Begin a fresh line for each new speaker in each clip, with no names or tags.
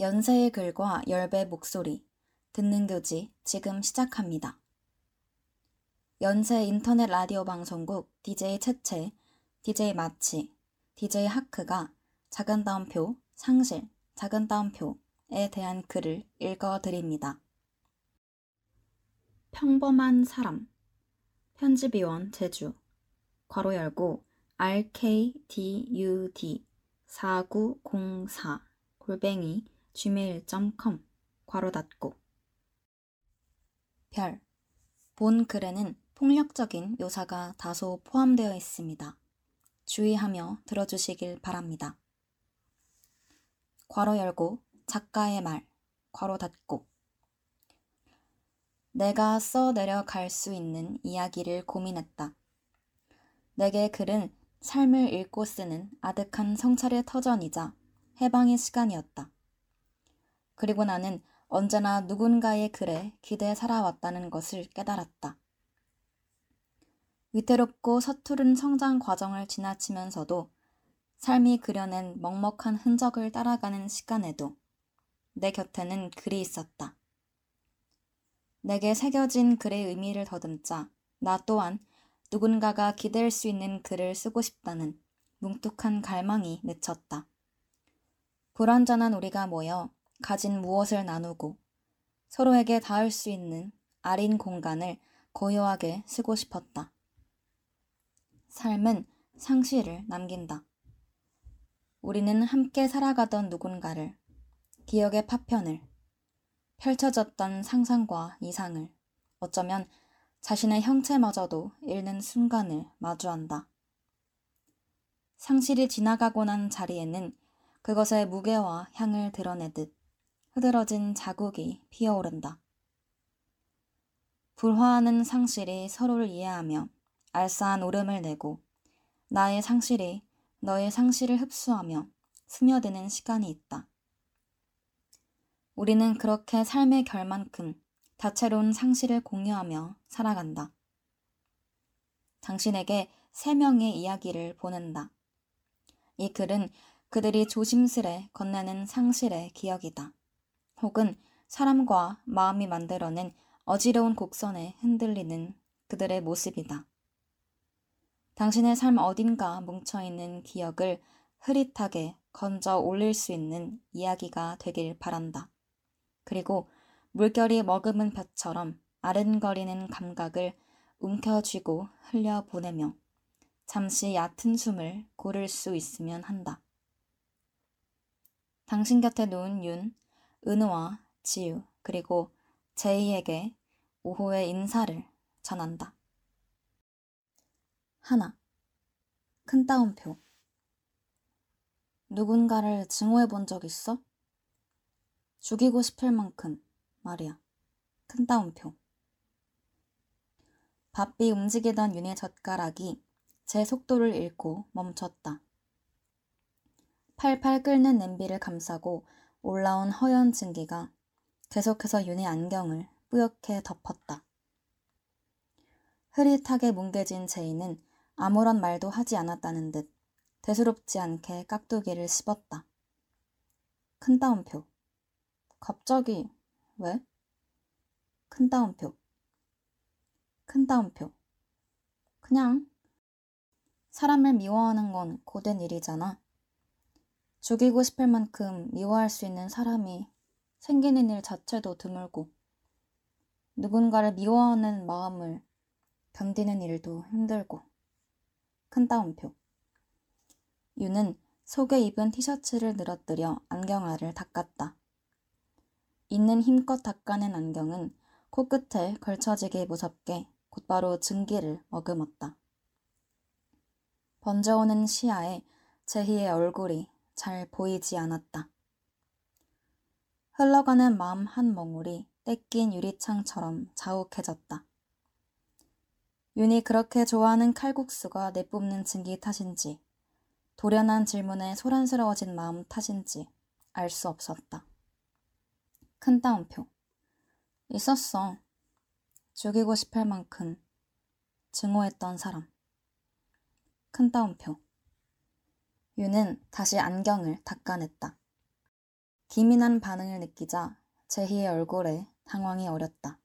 연세의 글과 열배 목소리, 듣는 교지 지금 시작합니다. 연세 인터넷 라디오 방송국 DJ 채채, DJ 마치, DJ 하크가 작은 따옴표, 상실, 작은 따옴표에 대한 글을 읽어 드립니다. 평범한 사람, 편집위원 제주, 괄호 열고 rkdud 4904 골뱅이 gmail.com 괄호 닫고 별. 본 글에는 폭력적인 묘사가 다소 포함되어 있습니다. 주의하며 들어주시길 바랍니다. 괄호 열고 작가의 말 괄호 닫고 내가 써 내려갈 수 있는 이야기를 고민했다. 내게 글은 삶을 읽고 쓰는 아득한 성찰의 터전이자 해방의 시간이었다. 그리고 나는 언제나 누군가의 글에 기대 살아왔다는 것을 깨달았다. 위태롭고 서투른 성장 과정을 지나치면서도 삶이 그려낸 먹먹한 흔적을 따라가는 시간에도 내 곁에는 글이 있었다. 내게 새겨진 글의 의미를 더듬자 나 또한 누군가가 기댈 수 있는 글을 쓰고 싶다는 뭉툭한 갈망이 맺혔다. 불완전한 우리가 모여 가진 무엇을 나누고 서로에게 닿을 수 있는 아린 공간을 고요하게 쓰고 싶었다. 삶은 상실을 남긴다. 우리는 함께 살아가던 누군가를, 기억의 파편을, 펼쳐졌던 상상과 이상을, 어쩌면 자신의 형체마저도 잃는 순간을 마주한다. 상실이 지나가고 난 자리에는 그것의 무게와 향을 드러내듯 흐드러진 자국이 피어오른다. 불화하는 상실이 서로를 이해하며 알싸한 울음을 내고 나의 상실이 너의 상실을 흡수하며 스며드는 시간이 있다. 우리는 그렇게 삶의 결만큼 다채로운 상실을 공유하며 살아간다. 당신에게 세 명의 이야기를 보낸다. 이 글은 그들이 조심스레 건네는 상실의 기억이다. 혹은 사람과 마음이 만들어낸 어지러운 곡선에 흔들리는 그들의 모습이다. 당신의 삶 어딘가 뭉쳐있는 기억을 흐릿하게 건져 올릴 수 있는 이야기가 되길 바란다. 그리고 물결이 머금은 볕처럼 아른거리는 감각을 움켜쥐고 흘려보내며 잠시 얕은 숨을 고를 수 있으면 한다. 당신 곁에 놓은 윤, 은우와 지유, 그리고 제이에게 오후의 인사를 전한다. 하나. 큰 따옴표. 누군가를 증오해 본 적 있어? 죽이고 싶을 만큼 말이야. 큰 따옴표. 바삐 움직이던 윤의 젓가락이 제 속도를 잃고 멈췄다. 팔팔 끓는 냄비를 감싸고 올라온 허연 증기가 계속해서 윤의 안경을 뿌옇게 덮었다. 흐릿하게 뭉개진 제이는 아무런 말도 하지 않았다는 듯 대수롭지 않게 깍두기를 씹었다. 큰 따옴표. 갑자기 왜? 큰 따옴표. 큰 따옴표. 그냥 사람을 미워하는 건 고된 일이잖아. 죽이고 싶을 만큼 미워할 수 있는 사람이 생기는 일 자체도 드물고 누군가를 미워하는 마음을 견디는 일도 힘들고 큰 따옴표 유는 속에 입은 티셔츠를 늘어뜨려 안경알을 닦았다. 있는 힘껏 닦아낸 안경은 코끝에 걸쳐지게 무섭게 곧바로 증기를 머금었다. 번져오는 시야에 제희의 얼굴이 잘 보이지 않았다. 흘러가는 마음 한 멍울이 떼낀 유리창처럼 자욱해졌다. 윤이 그렇게 좋아하는 칼국수가 내뿜는 증기 탓인지, 도련한 질문에 소란스러워진 마음 탓인지 알 수 없었다. 큰 따옴표. 있었어. 죽이고 싶을 만큼 증오했던 사람. 큰 따옴표. 유는 다시 안경을 닦아냈다. 기민한 반응을 느끼자 제희의 얼굴에 당황이 어렸다.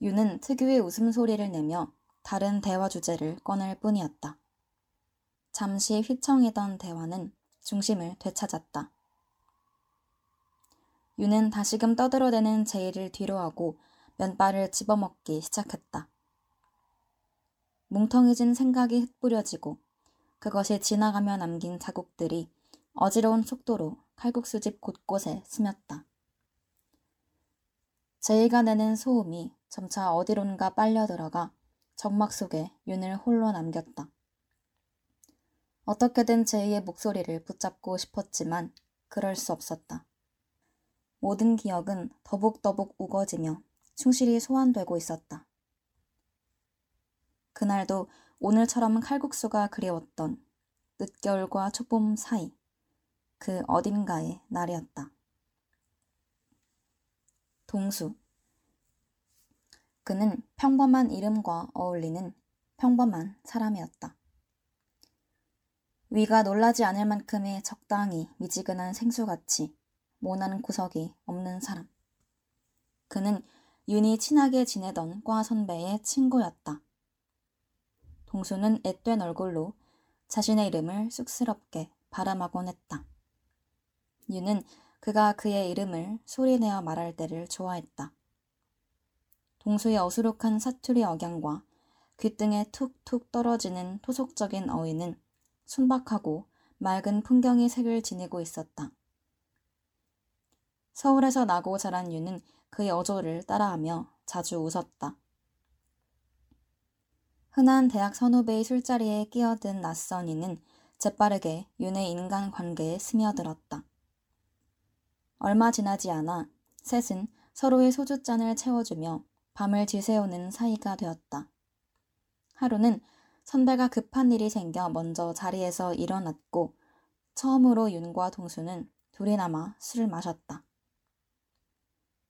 유는 특유의 웃음소리를 내며 다른 대화 주제를 꺼낼 뿐이었다. 잠시 휘청이던 대화는 중심을 되찾았다. 유는 다시금 떠들어대는 제이를 뒤로하고 면발을 집어먹기 시작했다. 뭉텅이진 생각이 흩뿌려지고 그것이 지나가며 남긴 자국들이 어지러운 속도로 칼국수집 곳곳에 스몄다. 제이가 내는 소음이 점차 어디론가 빨려 들어가 정막 속에 윤을 홀로 남겼다. 어떻게든 제이의 목소리를 붙잡고 싶었지만 그럴 수 없었다. 모든 기억은 더북더북 우거지며 충실히 소환되고 있었다. 그날도 오늘처럼 칼국수가 그리웠던 늦겨울과 초봄 사이 그 어딘가의 날이었다. 동수. 그는 평범한 이름과 어울리는 평범한 사람이었다. 위가 놀라지 않을 만큼의 적당히 미지근한 생수같이 모나는 구석이 없는 사람. 그는 윤이 친하게 지내던 과 선배의 친구였다. 동수는 앳된 얼굴로 자신의 이름을 쑥스럽게 발음하곤 했다. 윤은 그가 그의 이름을 소리내어 말할 때를 좋아했다. 동수의 어수룩한 사투리 억양과 귓등에 툭툭 떨어지는 토속적인 어휘는 순박하고 맑은 풍경의 색을 지니고 있었다. 서울에서 나고 자란 유는 그의 어조를 따라하며 자주 웃었다. 흔한 대학 선후배의 술자리에 끼어든 낯선 이는 재빠르게 윤의 인간 관계에 스며들었다. 얼마 지나지 않아 셋은 서로의 소주잔을 채워주며 밤을 지새우는 사이가 되었다. 하루는 선배가 급한 일이 생겨 먼저 자리에서 일어났고 처음으로 윤과 동수는 둘이 남아 술을 마셨다.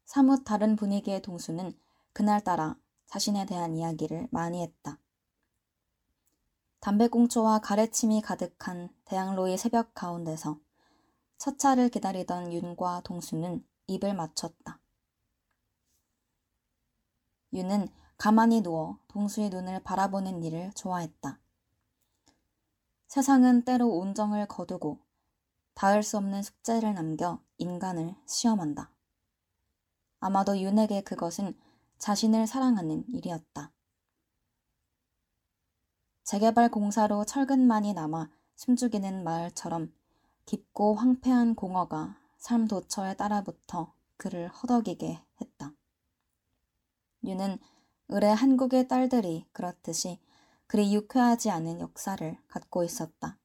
사뭇 다른 분위기의 동수는 그날따라 자신에 대한 이야기를 많이 했다. 담배꽁초와 가래침이 가득한 대학로의 새벽 가운데서 첫 차를 기다리던 윤과 동수는 입을 맞췄다. 윤은 가만히 누워 동수의 눈을 바라보는 일을 좋아했다. 세상은 때로 온정을 거두고 닿을 수 없는 숙제를 남겨 인간을 시험한다. 아마도 윤에게 그것은 자신을 사랑하는 일이었다. 재개발 공사로 철근만이 남아 숨죽이는 마을처럼 깊고 황폐한 공허가 삶 도처에 따라붙어 그를 허덕이게 했다. 윤은 을의 한국의 딸들이 그렇듯이 그리 유쾌하지 않은 역사를 갖고 있었다.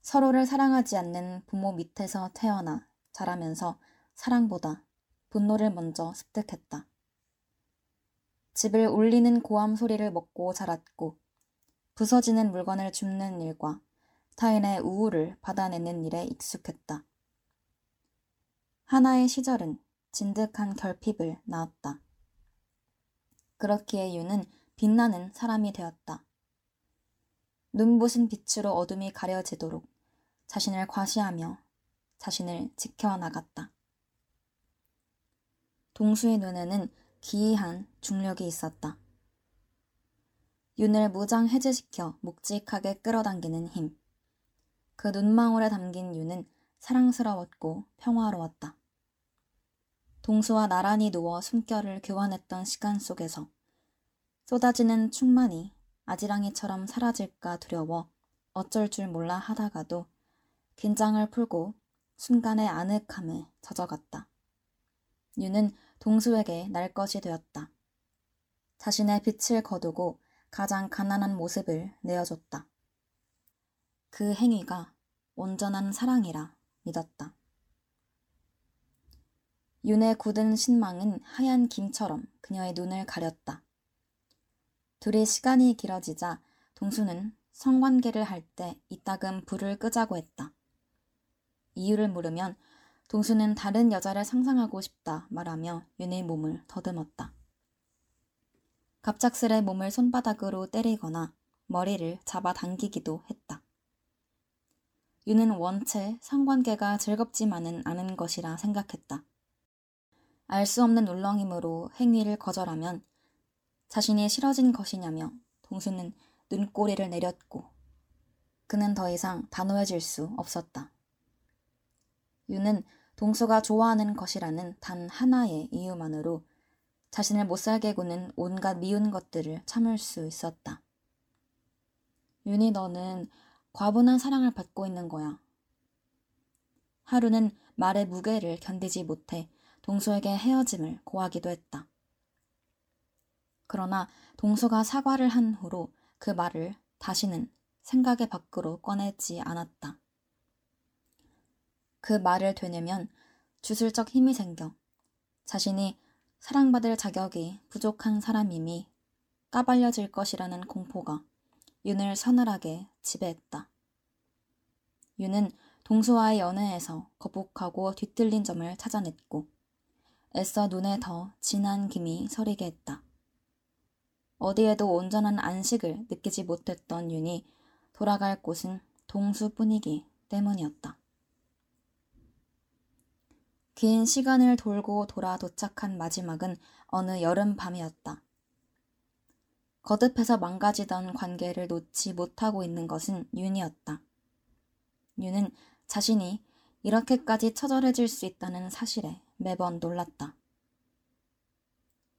서로를 사랑하지 않는 부모 밑에서 태어나 자라면서 사랑보다 분노를 먼저 습득했다. 집을 울리는 고함 소리를 먹고 자랐고 부서지는 물건을 줍는 일과 타인의 우울을 받아내는 일에 익숙했다. 하나의 시절은 진득한 결핍을 낳았다. 그렇기에 유는 빛나는 사람이 되었다. 눈부신 빛으로 어둠이 가려지도록 자신을 과시하며 자신을 지켜나갔다. 동수의 눈에는 기이한 중력이 있었다. 윤을 무장 해제시켜 묵직하게 끌어당기는 힘. 그 눈망울에 담긴 윤은 사랑스러웠고 평화로웠다. 동수와 나란히 누워 숨결을 교환했던 시간 속에서 쏟아지는 충만이 아지랑이처럼 사라질까 두려워 어쩔 줄 몰라 하다가도 긴장을 풀고 순간의 아늑함에 젖어갔다. 유는 동수에게 날 것이 되었다. 자신의 빛을 거두고 가장 가난한 모습을 내어줬다. 그 행위가 온전한 사랑이라 믿었다. 윤의 굳은 신망은 하얀 김처럼 그녀의 눈을 가렸다. 둘의 시간이 길어지자 동수는 성관계를 할 때 이따금 불을 끄자고 했다. 이유를 물으면 동수는 다른 여자를 상상하고 싶다 말하며 윤의 몸을 더듬었다. 갑작스레 몸을 손바닥으로 때리거나 머리를 잡아당기기도 했다. 윤은 원체 상관계가 즐겁지만은 않은 것이라 생각했다. 알 수 없는 울렁임으로 행위를 거절하면 자신이 싫어진 것이냐며 동수는 눈꼬리를 내렸고 그는 더 이상 단호해질 수 없었다. 윤은 동수가 좋아하는 것이라는 단 하나의 이유만으로 자신을 못살게 구는 온갖 미운 것들을 참을 수 있었다. 윤이 너는 과분한 사랑을 받고 있는 거야. 하루는 말의 무게를 견디지 못해 동수에게 헤어짐을 고하기도 했다. 그러나 동수가 사과를 한 후로 그 말을 다시는 생각의 밖으로 꺼내지 않았다. 그 말을 되뇌면 주술적 힘이 생겨 자신이 사랑받을 자격이 부족한 사람임이 까발려질 것이라는 공포가 윤을 서늘하게 지배했다. 윤은 동수와의 연애에서 거북하고 뒤틀린 점을 찾아냈고 애써 눈에 더 진한 김이 서리게 했다. 어디에도 온전한 안식을 느끼지 못했던 윤이 돌아갈 곳은 동수뿐이기 때문이었다. 긴 시간을 돌고 돌아 도착한 마지막은 어느 여름 밤이었다. 거듭해서 망가지던 관계를 놓지 못하고 있는 것은 윤이었다. 윤은 자신이 이렇게까지 처절해질 수 있다는 사실에 매번 놀랐다.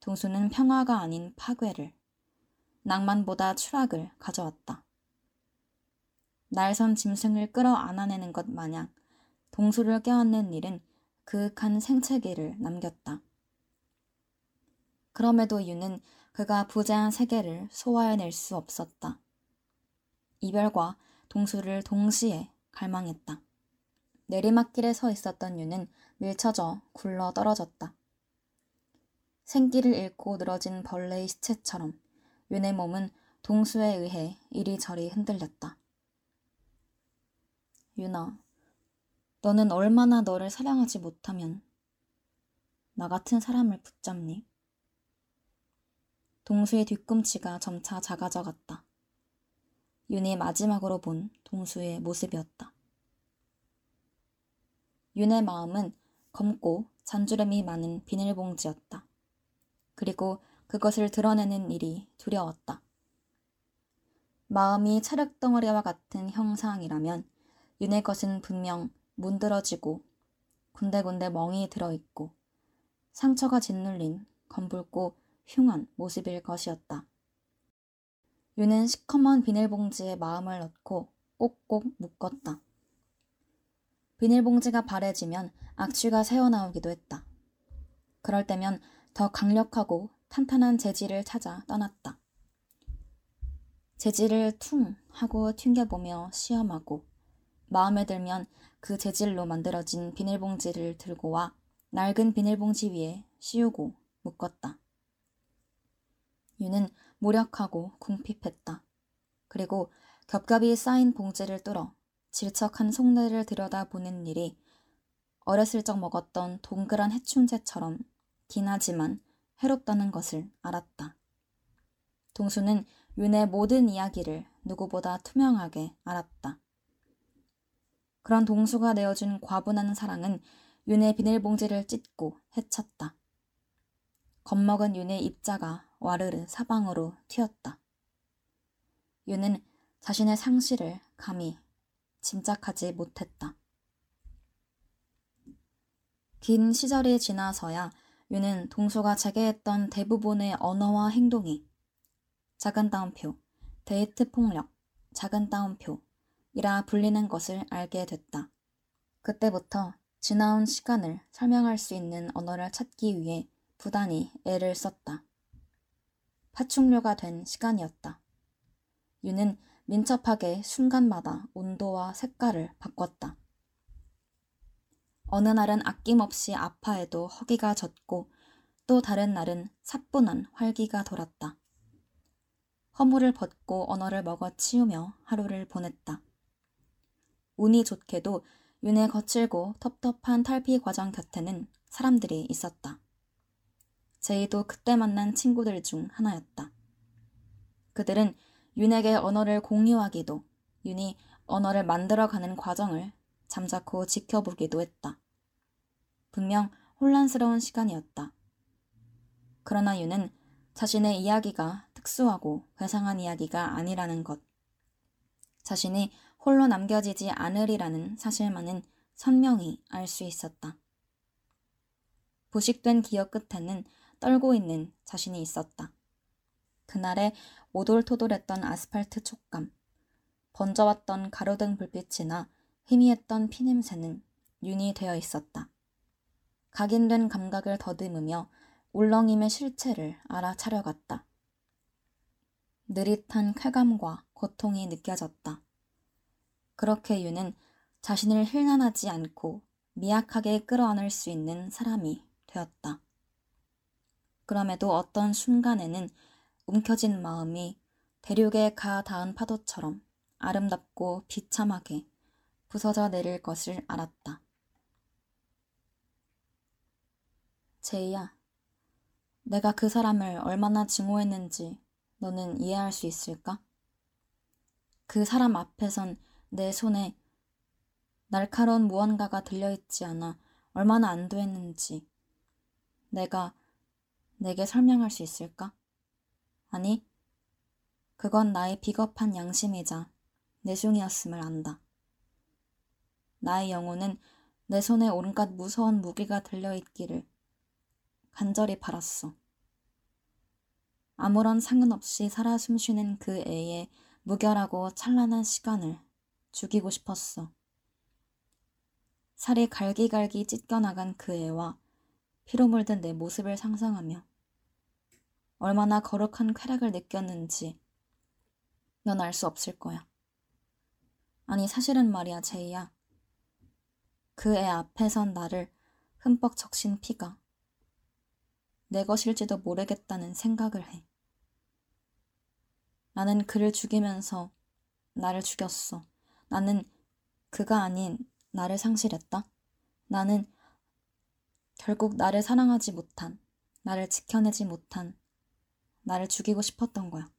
동수는 평화가 아닌 파괴를, 낭만보다 추락을 가져왔다. 날선 짐승을 끌어 안아내는 것 마냥 동수를 껴안는 일은 그윽한 생채기를 남겼다. 그럼에도 유는 그가 부재한 세계를 소화해낼 수 없었다. 이별과 동수를 동시에 갈망했다. 내리막길에 서 있었던 유는 밀쳐져 굴러 떨어졌다. 생기를 잃고 늘어진 벌레의 시체처럼 윤의 몸은 동수에 의해 이리저리 흔들렸다. 윤아, 너는 얼마나 너를 사랑하지 못하면 나 같은 사람을 붙잡니? 동수의 뒤꿈치가 점차 작아져 갔다. 윤이 마지막으로 본 동수의 모습이었다. 윤의 마음은 검고 잔주름이 많은 비닐봉지였다. 그리고 그것을 드러내는 일이 두려웠다. 마음이 차력덩어리와 같은 형상이라면 윤의 것은 분명 문드러지고 군데군데 멍이 들어있고 상처가 짓눌린 검붉고 흉한 모습일 것이었다. 윤은 시커먼 비닐봉지에 마음을 넣고 꼭꼭 묶었다. 비닐봉지가 바래지면 악취가 새어나오기도 했다. 그럴 때면 더 강력하고 탄탄한 재질을 찾아 떠났다. 재질을 퉁 하고 튕겨보며 시험하고 마음에 들면 그 재질로 만들어진 비닐봉지를 들고 와 낡은 비닐봉지 위에 씌우고 묶었다. 유는 무력하고 궁핍했다. 그리고 겹겹이 쌓인 봉지를 뚫어 질척한 속내를 들여다보는 일이 어렸을 적 먹었던 동그란 해충제처럼 기나지만 해롭다는 것을 알았다. 동수는 윤의 모든 이야기를 누구보다 투명하게 알았다. 그런 동수가 내어준 과분한 사랑은 윤의 비닐봉지를 찢고 해쳤다. 겁먹은 윤의 입자가 와르르 사방으로 튀었다. 윤은 자신의 상실을 감히 짐작하지 못했다. 긴 시절이 지나서야 윤은 동수가 재개했던 대부분의 언어와 행동이 작은 따옴표, 데이트 폭력, 작은 따옴표, 이라 불리는 것을 알게 됐다. 그때부터 지나온 시간을 설명할 수 있는 언어를 찾기 위해 부단히 애를 썼다. 파충류가 된 시간이었다. 유는 민첩하게 순간마다 온도와 색깔을 바꿨다. 어느 날은 아낌없이 아파해도 허기가 졌고 또 다른 날은 사뿐한 활기가 돌았다. 허물을 벗고 언어를 먹어 치우며 하루를 보냈다. 운이 좋게도 윤의 거칠고 텁텁한 탈피 과정 곁에는 사람들이 있었다. 제이도 그때 만난 친구들 중 하나였다. 그들은 윤에게 언어를 공유하기도 윤이 언어를 만들어가는 과정을 잠자코 지켜보기도 했다. 분명 혼란스러운 시간이었다. 그러나 유는 자신의 이야기가 특수하고 회상한 이야기가 아니라는 것, 자신이 홀로 남겨지지 않으리라는 사실만은 선명히 알 수 있었다. 부식된 기억 끝에는 떨고 있는 자신이 있었다. 그날의 오돌토돌했던 아스팔트 촉감, 번져왔던 가로등 불빛이나 희미했던 피냄새는 윤이 되어 있었다. 각인된 감각을 더듬으며 울렁임의 실체를 알아차려갔다. 느릿한 쾌감과 고통이 느껴졌다. 그렇게 유는 자신을 힐난하지 않고 미약하게 끌어안을 수 있는 사람이 되었다. 그럼에도 어떤 순간에는 움켜진 마음이 대륙에 가 닿은 파도처럼 아름답고 비참하게 부서져 내릴 것을 알았다. 제이야, 내가 그 사람을 얼마나 증오했는지 너는 이해할 수 있을까? 그 사람 앞에선 내 손에 날카로운 무언가가 들려있지 않아 얼마나 안도했는지 내가 내게 설명할 수 있을까? 아니, 그건 나의 비겁한 양심이자 내숭이었음을 안다. 나의 영혼은 내 손에 온갖 무서운 무기가 들려있기를 간절히 바랐어. 아무런 상관 없이 살아 숨쉬는 그 애의 무결하고 찬란한 시간을 죽이고 싶었어. 살이 갈기갈기 찢겨나간 그 애와 피로 물든 내 모습을 상상하며 얼마나 거룩한 쾌락을 느꼈는지 넌 알 수 없을 거야. 아니, 사실은 말이야, 제이야. 그 애 앞에선 나를 흠뻑 적신 피가 내 것일지도 모르겠다는 생각을 해. 나는 그를 죽이면서 나를 죽였어. 나는 그가 아닌 나를 상실했다. 나는 결국 나를 사랑하지 못한, 나를 지켜내지 못한, 나를 죽이고 싶었던 거야.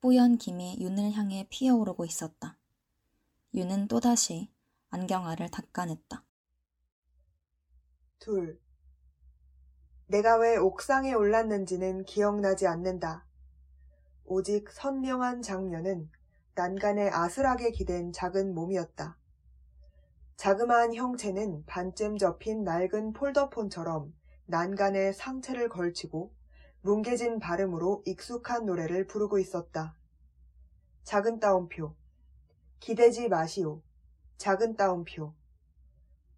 뿌연 김이 윤을 향해 피어오르고 있었다. 윤은 또다시 안경알을 닦아냈다.
둘. 내가 왜 옥상에 올랐는지는 기억나지 않는다. 오직 선명한 장면은 난간에 아슬하게 기댄 작은 몸이었다. 자그마한 형체는 반쯤 접힌 낡은 폴더폰처럼 난간에 상체를 걸치고 뭉개진 발음으로 익숙한 노래를 부르고 있었다. 작은 따옴표. 기대지 마시오. 작은 따옴표.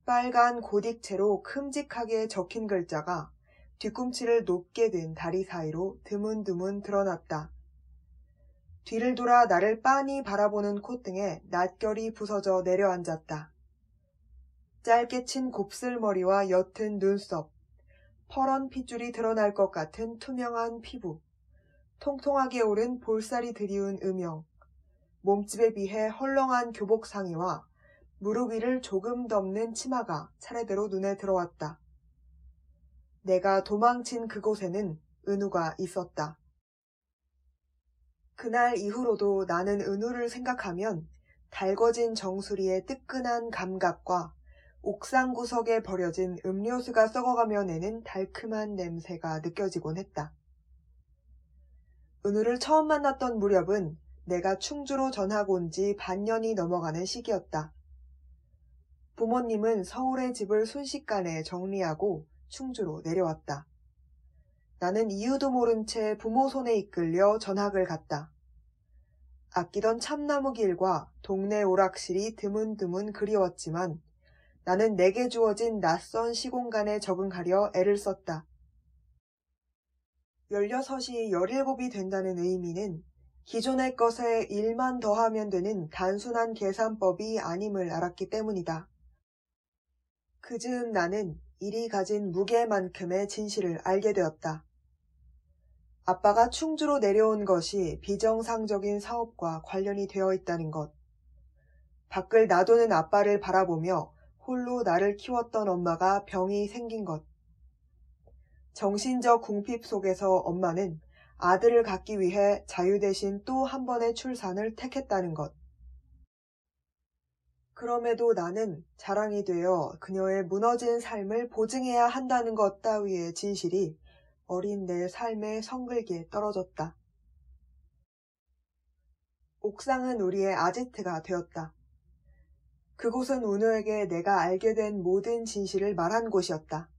빨간 고딕체로 큼직하게 적힌 글자가 뒤꿈치를 높게 든 다리 사이로 드문드문 드러났다. 뒤를 돌아 나를 빤히 바라보는 콧등에 낯결이 부서져 내려앉았다. 짧게 친 곱슬머리와 옅은 눈썹, 퍼런 핏줄이 드러날 것 같은 투명한 피부, 통통하게 오른 볼살이 드리운 음영, 몸집에 비해 헐렁한 교복 상의와 무릎 위를 조금 덮는 치마가 차례대로 눈에 들어왔다. 내가 도망친 그곳에는 은우가 있었다. 그날 이후로도 나는 은우를 생각하면 달궈진 정수리의 뜨끈한 감각과 옥상 구석에 버려진 음료수가 썩어가며 내는 달큼한 냄새가 느껴지곤 했다. 은우를 처음 만났던 무렵은 내가 충주로 전학 온 지 반년이 넘어가는 시기였다. 부모님은 서울의 집을 순식간에 정리하고 충주로 내려왔다. 나는 이유도 모른 채 부모 손에 이끌려 전학을 갔다. 아끼던 참나무 길과 동네 오락실이 드문드문 그리웠지만 나는 내게 주어진 낯선 시공간에 적응하려 애를 썼다. 16이 17이 된다는 의미는 기존의 것에 1만 더하면 되는 단순한 계산법이 아님을 알았기 때문이다. 그 즈음 나는 일이 가진 무게만큼의 진실을 알게 되었다. 아빠가 충주로 내려온 것이 비정상적인 사업과 관련이 되어 있다는 것. 밖을 놔두는 아빠를 바라보며 홀로 나를 키웠던 엄마가 병이 생긴 것. 정신적 궁핍 속에서 엄마는 아들을 갖기 위해 자유 대신 또 한 번의 출산을 택했다는 것. 그럼에도 나는 자랑이 되어 그녀의 무너진 삶을 보증해야 한다는 것 따위의 진실이 어린 내 삶의 성글기에 떨어졌다. 옥상은 우리의 아지트가 되었다. 그곳은 은우에게 내가 알게 된 모든 진실을 말한 곳이었다.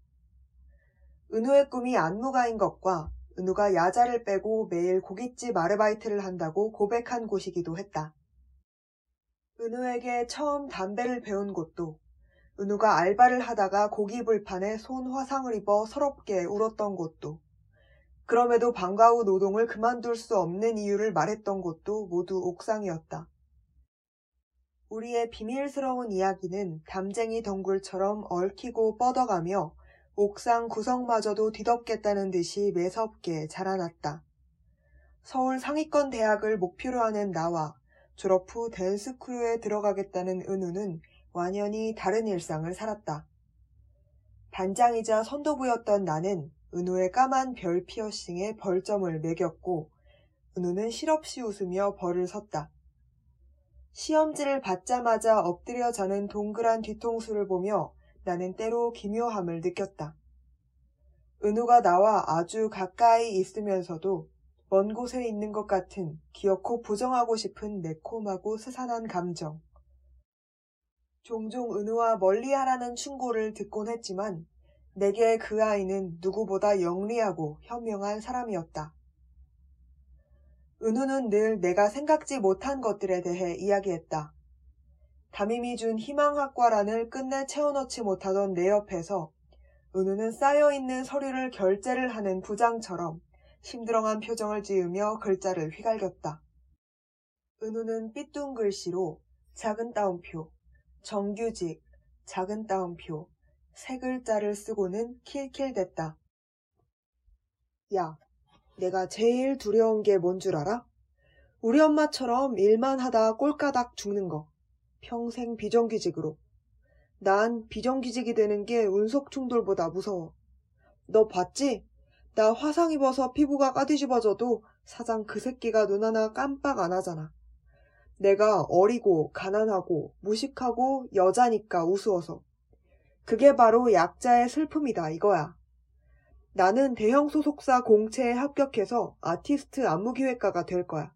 은우의 꿈이 안무가인 것과 은우가 야자를 빼고 매일 고깃집 아르바이트를 한다고 고백한 곳이기도 했다. 은우에게 처음 담배를 배운 곳도 은우가 알바를 하다가 고기 불판에 손 화상을 입어 서럽게 울었던 곳도 그럼에도 방과 후 노동을 그만둘 수 없는 이유를 말했던 곳도 모두 옥상이었다. 우리의 비밀스러운 이야기는 담쟁이 덩굴처럼 얽히고 뻗어가며 옥상 구석마저도 뒤덮겠다는 듯이 매섭게 자라났다. 서울 상위권 대학을 목표로 하는 나와 졸업 후 댄스 크루에 들어가겠다는 은우는 완연히 다른 일상을 살았다. 반장이자 선도부였던 나는 은우의 까만 별 피어싱에 벌점을 매겼고 은우는 실없이 웃으며 벌을 섰다. 시험지를 받자마자 엎드려 자는 동그란 뒤통수를 보며 나는 때로 기묘함을 느꼈다. 은우가 나와 아주 가까이 있으면서도 먼 곳에 있는 것 같은 기어코 부정하고 싶은 매콤하고 스산한 감정. 종종 은우와 멀리하라는 충고를 듣곤 했지만 내게 그 아이는 누구보다 영리하고 현명한 사람이었다. 은우는 늘 내가 생각지 못한 것들에 대해 이야기했다. 담임이 준 희망학과란을 끝내 채워넣지 못하던 내 옆에서 은우는 쌓여있는 서류를 결제를 하는 부장처럼 심드렁한 표정을 지으며 글자를 휘갈겼다. 은우는 삐뚤 글씨로 작은 따옴표, 정규직, 작은 따옴표, 세 글자를 쓰고는 킬킬댔다. 야, 내가 제일 두려운 게 뭔 줄 알아? 우리 엄마처럼 일만 하다 꼴까닥 죽는 거. 평생 비정규직으로. 난 비정규직이 되는 게 운석 충돌보다 무서워. 너 봤지? 나 화상 입어서 피부가 까뒤집어져도 사장 그 새끼가 눈 하나 깜빡 안 하잖아. 내가 어리고 가난하고 무식하고 여자니까 우스워서. 그게 바로 약자의 슬픔이다 이거야. 나는 대형 소속사 공채에 합격해서 아티스트 안무기획가가 될 거야.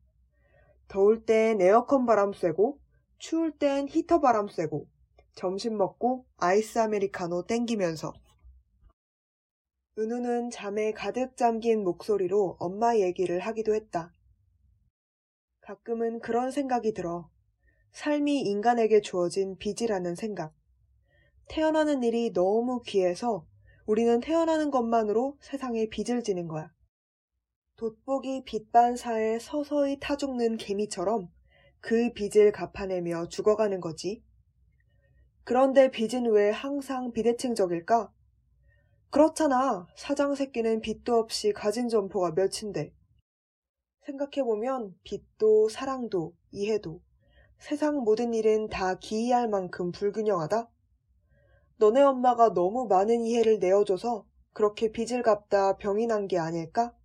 더울 땐 에어컨 바람 쐬고 추울 땐 히터 바람 쐬고 점심 먹고 아이스 아메리카노 땡기면서 은우는 잠에 가득 잠긴 목소리로 엄마 얘기를 하기도 했다. 가끔은 그런 생각이 들어. 삶이 인간에게 주어진 빚이라는 생각. 태어나는 일이 너무 귀해서 우리는 태어나는 것만으로 세상에 빚을 지는 거야. 돋보기 빛반사에 서서히 타죽는 개미처럼 그 빚을 갚아내며 죽어가는 거지. 그런데 빚은 왜 항상 비대칭적일까? 그렇잖아. 사장 새끼는 빚도 없이 가진 점포가 몇인데. 생각해보면 빚도 사랑도 이해도 세상 모든 일은 다 기이할 만큼 불균형하다? 너네 엄마가 너무 많은 이해를 내어줘서 그렇게 빚을 갚다 병이 난 게 아닐까?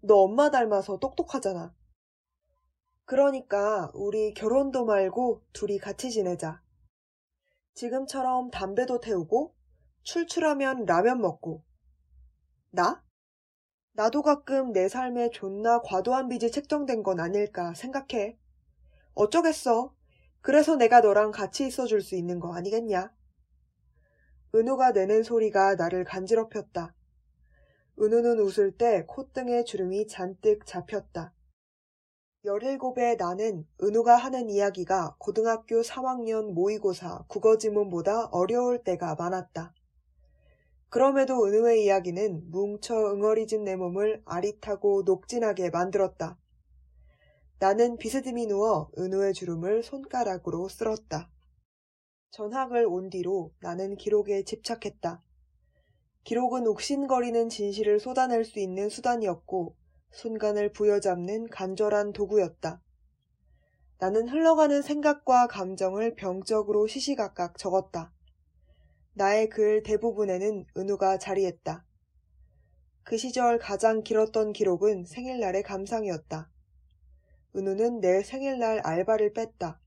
너 엄마 닮아서 똑똑하잖아. 그러니까 우리 결혼도 말고 둘이 같이 지내자. 지금처럼 담배도 태우고 출출하면 라면 먹고. 나? 나도 가끔 내 삶에 존나 과도한 빚이 책정된 건 아닐까 생각해. 어쩌겠어. 그래서 내가 너랑 같이 있어줄 수 있는 거 아니겠냐? 은우가 내는 소리가 나를 간지럽혔다. 은우는 웃을 때 콧등에 주름이 잔뜩 잡혔다. 열일곱에 나는 은우가 하는 이야기가 고등학교 3학년 모의고사 국어지문보다 어려울 때가 많았다. 그럼에도 은우의 이야기는 뭉쳐 응어리진 내 몸을 아릿하고 녹진하게 만들었다. 나는 비스듬히 누워 은우의 주름을 손가락으로 쓸었다. 전학을 온 뒤로 나는 기록에 집착했다. 기록은 욱신거리는 진실을 쏟아낼 수 있는 수단이었고 순간을 부여잡는 간절한 도구였다. 나는 흘러가는 생각과 감정을 병적으로 시시각각 적었다. 나의 글 대부분에는 은우가 자리했다. 그 시절 가장 길었던 기록은 생일날의 감상이었다. 은우는 내 생일날 알바를 뺐다.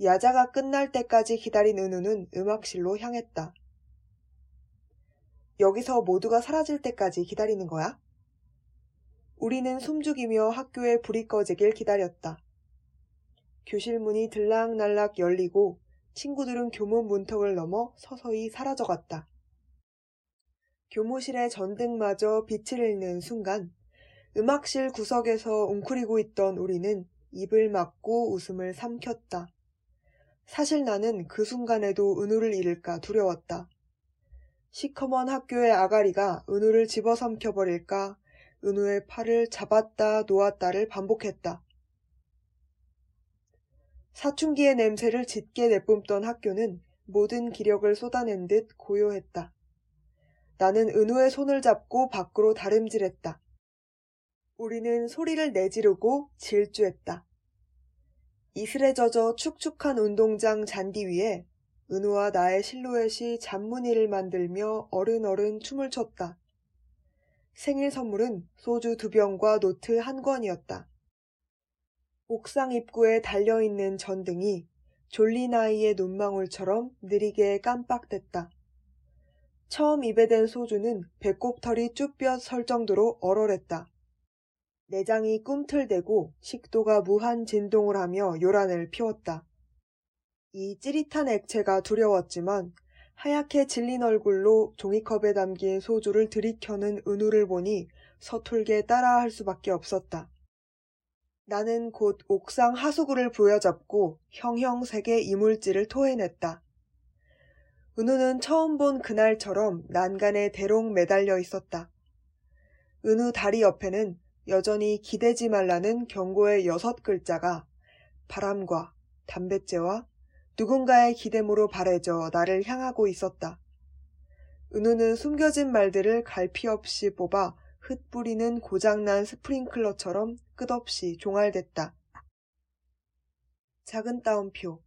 야자가 끝날 때까지 기다린 은우는 음악실로 향했다. 여기서 모두가 사라질 때까지 기다리는 거야? 우리는 숨죽이며 학교에 불이 꺼지길 기다렸다. 교실 문이 들락날락 열리고 친구들은 교문 문턱을 넘어 서서히 사라져갔다. 교무실의 전등마저 빛을 잃는 순간 음악실 구석에서 웅크리고 있던 우리는 입을 막고 웃음을 삼켰다. 사실 나는 그 순간에도 은우를 잃을까 두려웠다. 시커먼 학교의 아가리가 은우를 집어삼켜 버릴까 은우의 팔을 잡았다 놓았다를 반복했다. 사춘기의 냄새를 짙게 내뿜던 학교는 모든 기력을 쏟아낸 듯 고요했다. 나는 은우의 손을 잡고 밖으로 달음질했다. 우리는 소리를 내지르고 질주했다. 이슬에 젖어 축축한 운동장 잔디 위에 은우와 나의 실루엣이 잔무늬를 만들며 어른어른 춤을 췄다. 생일 선물은 소주 두 병과 노트 한 권이었다. 옥상 입구에 달려있는 전등이 졸린 아이의 눈망울처럼 느리게 깜빡댔다. 처음 입에 댄 소주는 배꼽털이 쭈뼛 설 정도로 얼얼했다. 내장이 꿈틀대고 식도가 무한 진동을 하며 요란을 피웠다. 이 찌릿한 액체가 두려웠지만 하얗게 질린 얼굴로 종이컵에 담긴 소주를 들이켜는 은우를 보니 서툴게 따라할 수밖에 없었다. 나는 곧 옥상 하수구를 부여잡고 형형색의 이물질을 토해냈다. 은우는 처음 본 그날처럼 난간에 대롱 매달려 있었다. 은우 다리 옆에는 여전히 기대지 말라는 경고의 여섯 글자가 바람과 담뱃재와 누군가의 기대모로 바래져 나를 향하고 있었다. 은우는 숨겨진 말들을 갈피 없이 뽑아 흩뿌리는 고장난 스프링클러처럼 끝없이 종알댔다. 작은 따옴표.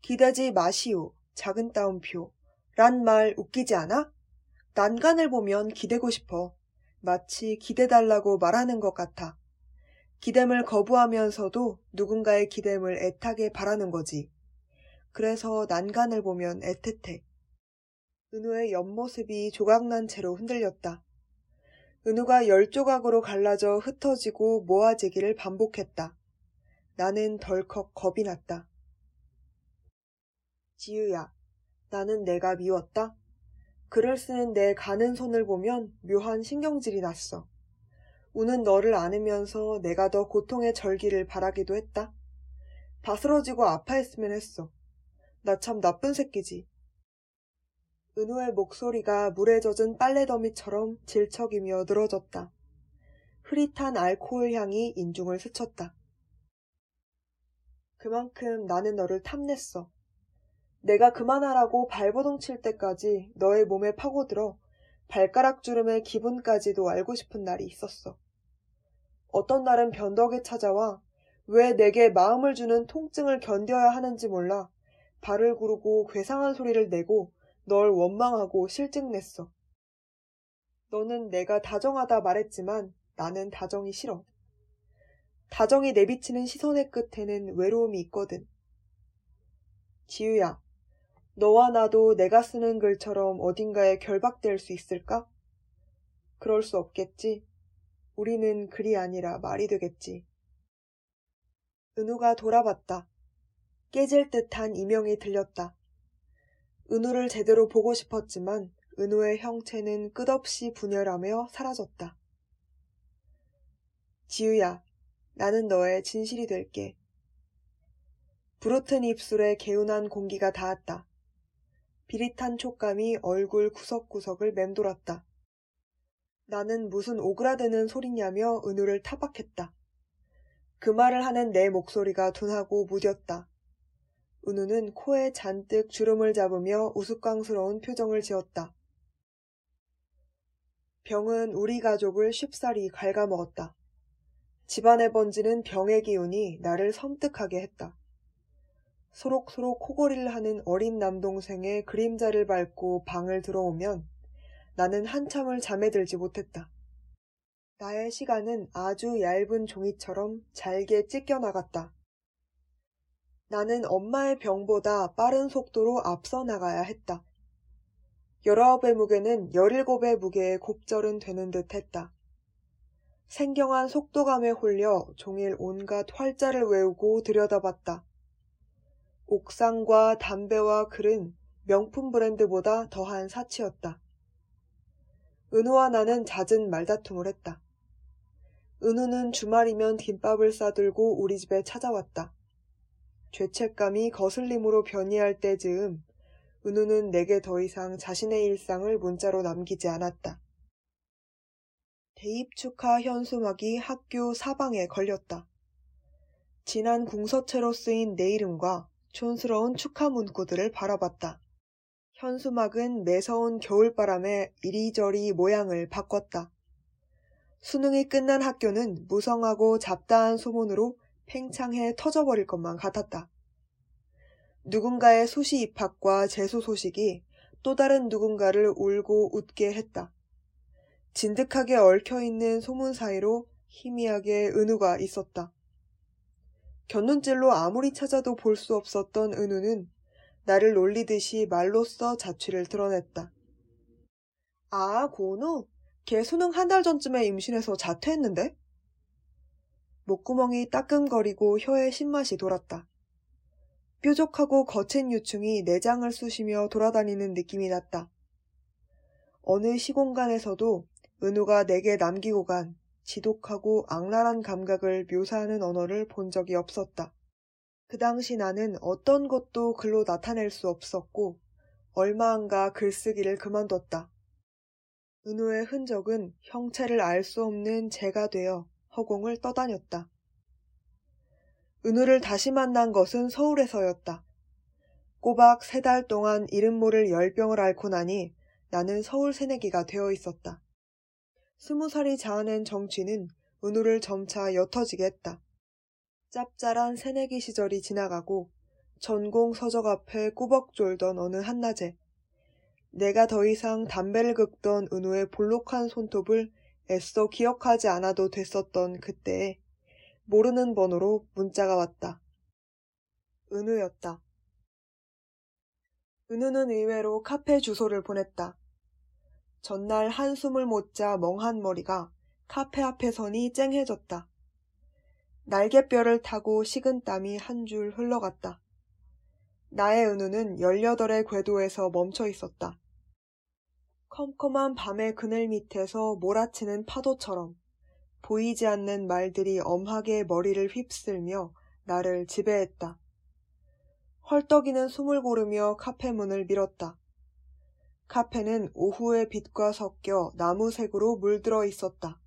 기대지 마시오. 작은 따옴표. 란 말 웃기지 않아? 난간을 보면 기대고 싶어. 마치 기대달라고 말하는 것 같아. 기댐을 거부하면서도 누군가의 기댐을 애타게 바라는 거지. 그래서 난간을 보면 애틋해. 은우의 옆모습이 조각난 채로 흔들렸다. 은우가 열 조각으로 갈라져 흩어지고 모아지기를 반복했다. 나는 덜컥 겁이 났다. 지유야, 나는 내가 미웠다? 글을 쓰는 내 가는 손을 보면 묘한 신경질이 났어. 우는 너를 안으면서 내가 더 고통의 절기를 바라기도 했다. 다스러지고 아파했으면 했어. 나 참 나쁜 새끼지. 은우의 목소리가 물에 젖은 빨래더미처럼 질척이며 늘어졌다. 흐릿한 알코올 향이 인중을 스쳤다. 그만큼 나는 너를 탐냈어. 내가 그만하라고 발버둥 칠 때까지 너의 몸에 파고들어 발가락 주름의 기분까지도 알고 싶은 날이 있었어. 어떤 날은 변덕에 찾아와 왜 내게 마음을 주는 통증을 견뎌야 하는지 몰라 발을 구르고 괴상한 소리를 내고 널 원망하고 실증냈어. 너는 내가 다정하다 말했지만 나는 다정이 싫어. 다정이 내비치는 시선의 끝에는 외로움이 있거든. 지유야, 너와 나도 내가 쓰는 글처럼 어딘가에 결박될 수 있을까? 그럴 수 없겠지. 우리는 글이 아니라 말이 되겠지. 은우가 돌아봤다. 깨질 듯한 이명이 들렸다. 은우를 제대로 보고 싶었지만 은우의 형체는 끝없이 분열하며 사라졌다. 지우야, 나는 너의 진실이 될게. 부르튼 입술에 개운한 공기가 닿았다. 비릿한 촉감이 얼굴 구석구석을 맴돌았다. 나는 무슨 오그라드는 소리냐며 은우를 타박했다. 그 말을 하는 내 목소리가 둔하고 무뎠다. 은우는 코에 잔뜩 주름을 잡으며 우스꽝스러운 표정을 지었다. 병은 우리 가족을 쉽사리 갉아먹었다. 집안에 번지는 병의 기운이 나를 섬뜩하게 했다. 소록소록 코골이를 하는 어린 남동생의 그림자를 밟고 방을 들어오면 나는 한참을 잠에 들지 못했다. 나의 시간은 아주 얇은 종이처럼 잘게 찢겨 나갔다. 나는 엄마의 병보다 빠른 속도로 앞서 나가야 했다. 열아홉의 무게는 열일곱의 무게에 곱절은 되는 듯 했다. 생경한 속도감에 홀려 종일 온갖 활자를 외우고 들여다봤다. 옥상과 담배와 글은 명품 브랜드보다 더한 사치였다. 은우와 나는 잦은 말다툼을 했다. 은우는 주말이면 김밥을 싸들고 우리 집에 찾아왔다. 죄책감이 거슬림으로 변이할 때 즈음 은우는 내게 더 이상 자신의 일상을 문자로 남기지 않았다. 대입 축하 현수막이 학교 사방에 걸렸다. 진한 궁서체로 쓰인 내 이름과 촌스러운 축하 문구들을 바라봤다. 현수막은 매서운 겨울바람에 이리저리 모양을 바꿨다. 수능이 끝난 학교는 무성하고 잡다한 소문으로 팽창해 터져버릴 것만 같았다. 누군가의 수시 입학과 재수 소식이 또 다른 누군가를 울고 웃게 했다. 진득하게 얽혀있는 소문 사이로 희미하게 은우가 있었다. 곁눈질로 아무리 찾아도 볼 수 없었던 은우는 나를 놀리듯이 말로써 자취를 드러냈다. 아, 고은우? 걔 수능 한 달 전쯤에 임신해서 자퇴했는데? 목구멍이 따끔거리고 혀에 신맛이 돌았다. 뾰족하고 거친 유충이 내장을 쑤시며 돌아다니는 느낌이 났다. 어느 시공간에서도 은우가 내게 남기고 간 지독하고 악랄한 감각을 묘사하는 언어를 본 적이 없었다. 그 당시 나는 어떤 것도 글로 나타낼 수 없었고 얼마 안가 글쓰기를 그만뒀다. 은우의 흔적은 형체를 알 수 없는 재가 되어 허공을 떠다녔다. 은우를 다시 만난 것은 서울에서였다. 꼬박 세 달 동안 이름 모를 열병을 앓고 나니 나는 서울 새내기가 되어 있었다. 스무 살이 자아낸 정취는 은우를 점차 옅어지게 했다. 짭짤한 새내기 시절이 지나가고 전공 서적 앞에 꾸벅 졸던 어느 한낮에 내가 더 이상 담배를 긁던 은우의 볼록한 손톱을 애써 기억하지 않아도 됐었던 그때에 모르는 번호로 문자가 왔다. 은우였다. 은우는 의외로 카페 주소를 보냈다. 전날 한숨을 못 자 멍한 머리가 카페 앞에 서니 쨍해졌다. 날개뼈를 타고 식은 땀이 한 줄 흘러갔다. 나의 은우는 열여덟의 궤도에서 멈춰 있었다. 컴컴한 밤의 그늘 밑에서 몰아치는 파도처럼 보이지 않는 말들이 엄하게 머리를 휩쓸며 나를 지배했다. 헐떡이는 숨을 고르며 카페 문을 밀었다. 카페는 오후의 빛과 섞여 나무색으로 물들어 있었다.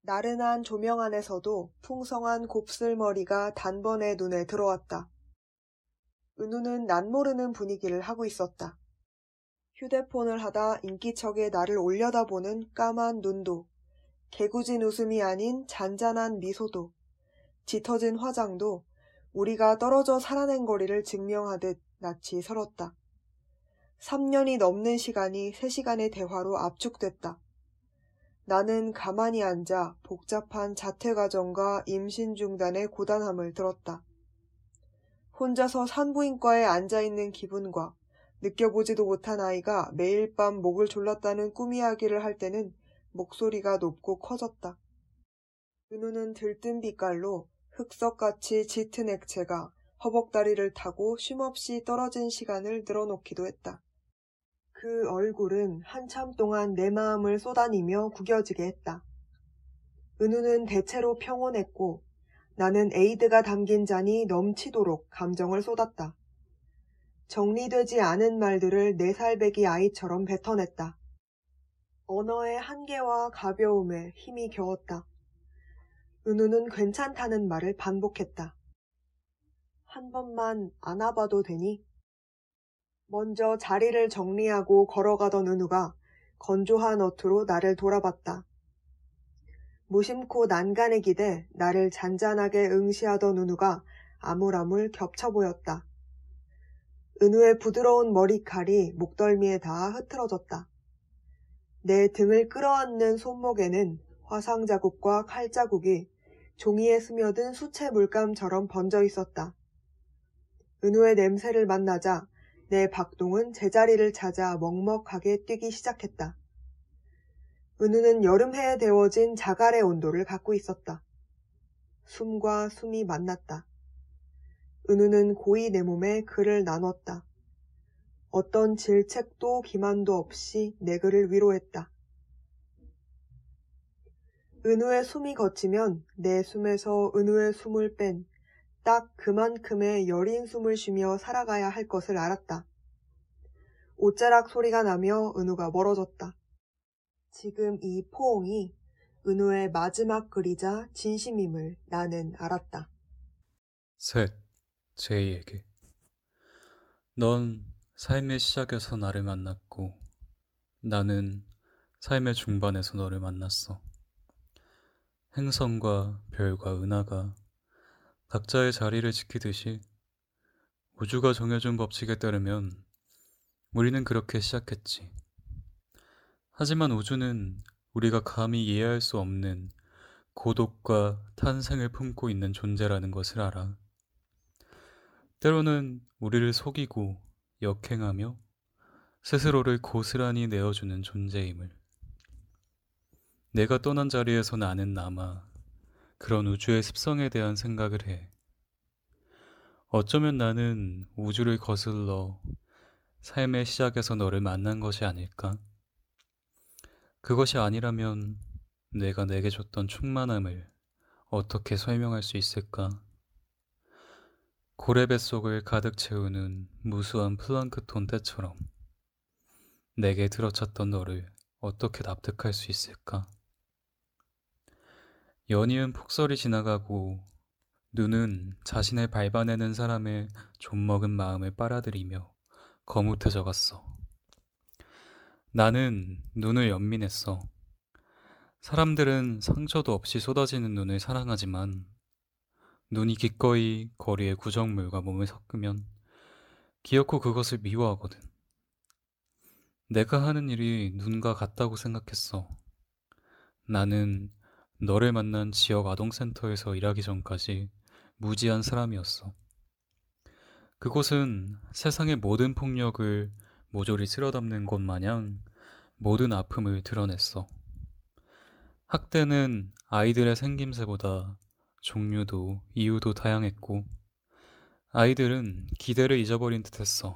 나른한 조명 안에서도 풍성한 곱슬머리가 단번에 눈에 들어왔다. 은우는 난 모르는 분위기를 하고 있었다. 휴대폰을 하다 인기척에 나를 올려다보는 까만 눈도, 개구진 웃음이 아닌 잔잔한 미소도, 짙어진 화장도 우리가 떨어져 살아낸 거리를 증명하듯 낯이 설었다. 3년이 넘는 시간이 3시간의 대화로 압축됐다. 나는 가만히 앉아 복잡한 자퇴 과정과 임신 중단의 고단함을 들었다. 혼자서 산부인과에 앉아 있는 기분과 느껴보지도 못한 아이가 매일 밤 목을 졸랐다는 꿈 이야기를 할 때는 목소리가 높고 커졌다. 은우는 들뜬 빛깔로 흑석같이 짙은 액체가 허벅다리를 타고 쉼없이 떨어진 시간을 늘어놓기도 했다. 그 얼굴은 한참 동안 내 마음을 쏟아니며 구겨지게 했다. 은우는 대체로 평온했고 나는 에이드가 담긴 잔이 넘치도록 감정을 쏟았다. 정리되지 않은 말들을 네 살배기 아이처럼 뱉어냈다. 언어의 한계와 가벼움에 힘이 겨웠다. 은우는 괜찮다는 말을 반복했다. 한 번만 안아봐도 되니? 먼저 자리를 정리하고 걸어가던 은우가 건조한 어투로 나를 돌아봤다. 무심코 난간에 기대 나를 잔잔하게 응시하던 은우가 아물아물 겹쳐 보였다. 은우의 부드러운 머리칼이 목덜미에 닿아 흐트러졌다. 내 등을 끌어안는 손목에는 화상 자국과 칼 자국이 종이에 스며든 수채 물감처럼 번져 있었다. 은우의 냄새를 만나자 내 박동은 제자리를 찾아 먹먹하게 뛰기 시작했다. 은우는 여름해에 데워진 자갈의 온도를 갖고 있었다. 숨과 숨이 만났다. 은우는 고이 내 몸에 글을 나눴다. 어떤 질책도 기만도 없이 내 글을 위로했다. 은우의 숨이 거치면 내 숨에서 은우의 숨을 뺀 딱 그만큼의 여린 숨을 쉬며 살아가야 할 것을 알았다. 옷자락 소리가 나며 은우가 멀어졌다. 지금 이 포옹이 은우의 마지막 글이자 진심임을 나는 알았다.
셋, 제이에게. 넌 삶의 시작에서 나를 만났고, 나는 삶의 중반에서 너를 만났어. 행성과 별과 은하가 각자의 자리를 지키듯이 우주가 정해준 법칙에 따르면 우리는 그렇게 시작했지. 하지만 우주는 우리가 감히 이해할 수 없는 고독과 탄생을 품고 있는 존재라는 것을 알아. 때로는 우리를 속이고 역행하며 스스로를 고스란히 내어주는 존재임을. 내가 떠난 자리에서 나는 남아 그런 우주의 습성에 대한 생각을 해. 어쩌면 나는 우주를 거슬러 삶의 시작에서 너를 만난 것이 아닐까? 그것이 아니라면 내가 내게 줬던 충만함을 어떻게 설명할 수 있을까? 고래뱃 속을 가득 채우는 무수한 플랑크톤 때처럼 내게 들어찼던 너를 어떻게 납득할 수 있을까? 연이은 폭설이 지나가고 눈은 자신을 밟아내는 사람의 좀먹은 마음을 빨아들이며 거뭇해져 갔어. 나는 눈을 연민했어. 사람들은 상처도 없이 쏟아지는 눈을 사랑하지만 눈이 기꺼이 거리의 구정물과 몸을 섞으면 기어코 그것을 미워하거든. 내가 하는 일이 눈과 같다고 생각했어. 나는 너를 만난 지역 아동센터에서 일하기 전까지 무지한 사람이었어. 그곳은 세상의 모든 폭력을 모조리 쓸어 담는 곳 마냥 모든 아픔을 드러냈어. 학대는 아이들의 생김새보다 종류도 이유도 다양했고, 아이들은 기대를 잊어버린 듯 했어.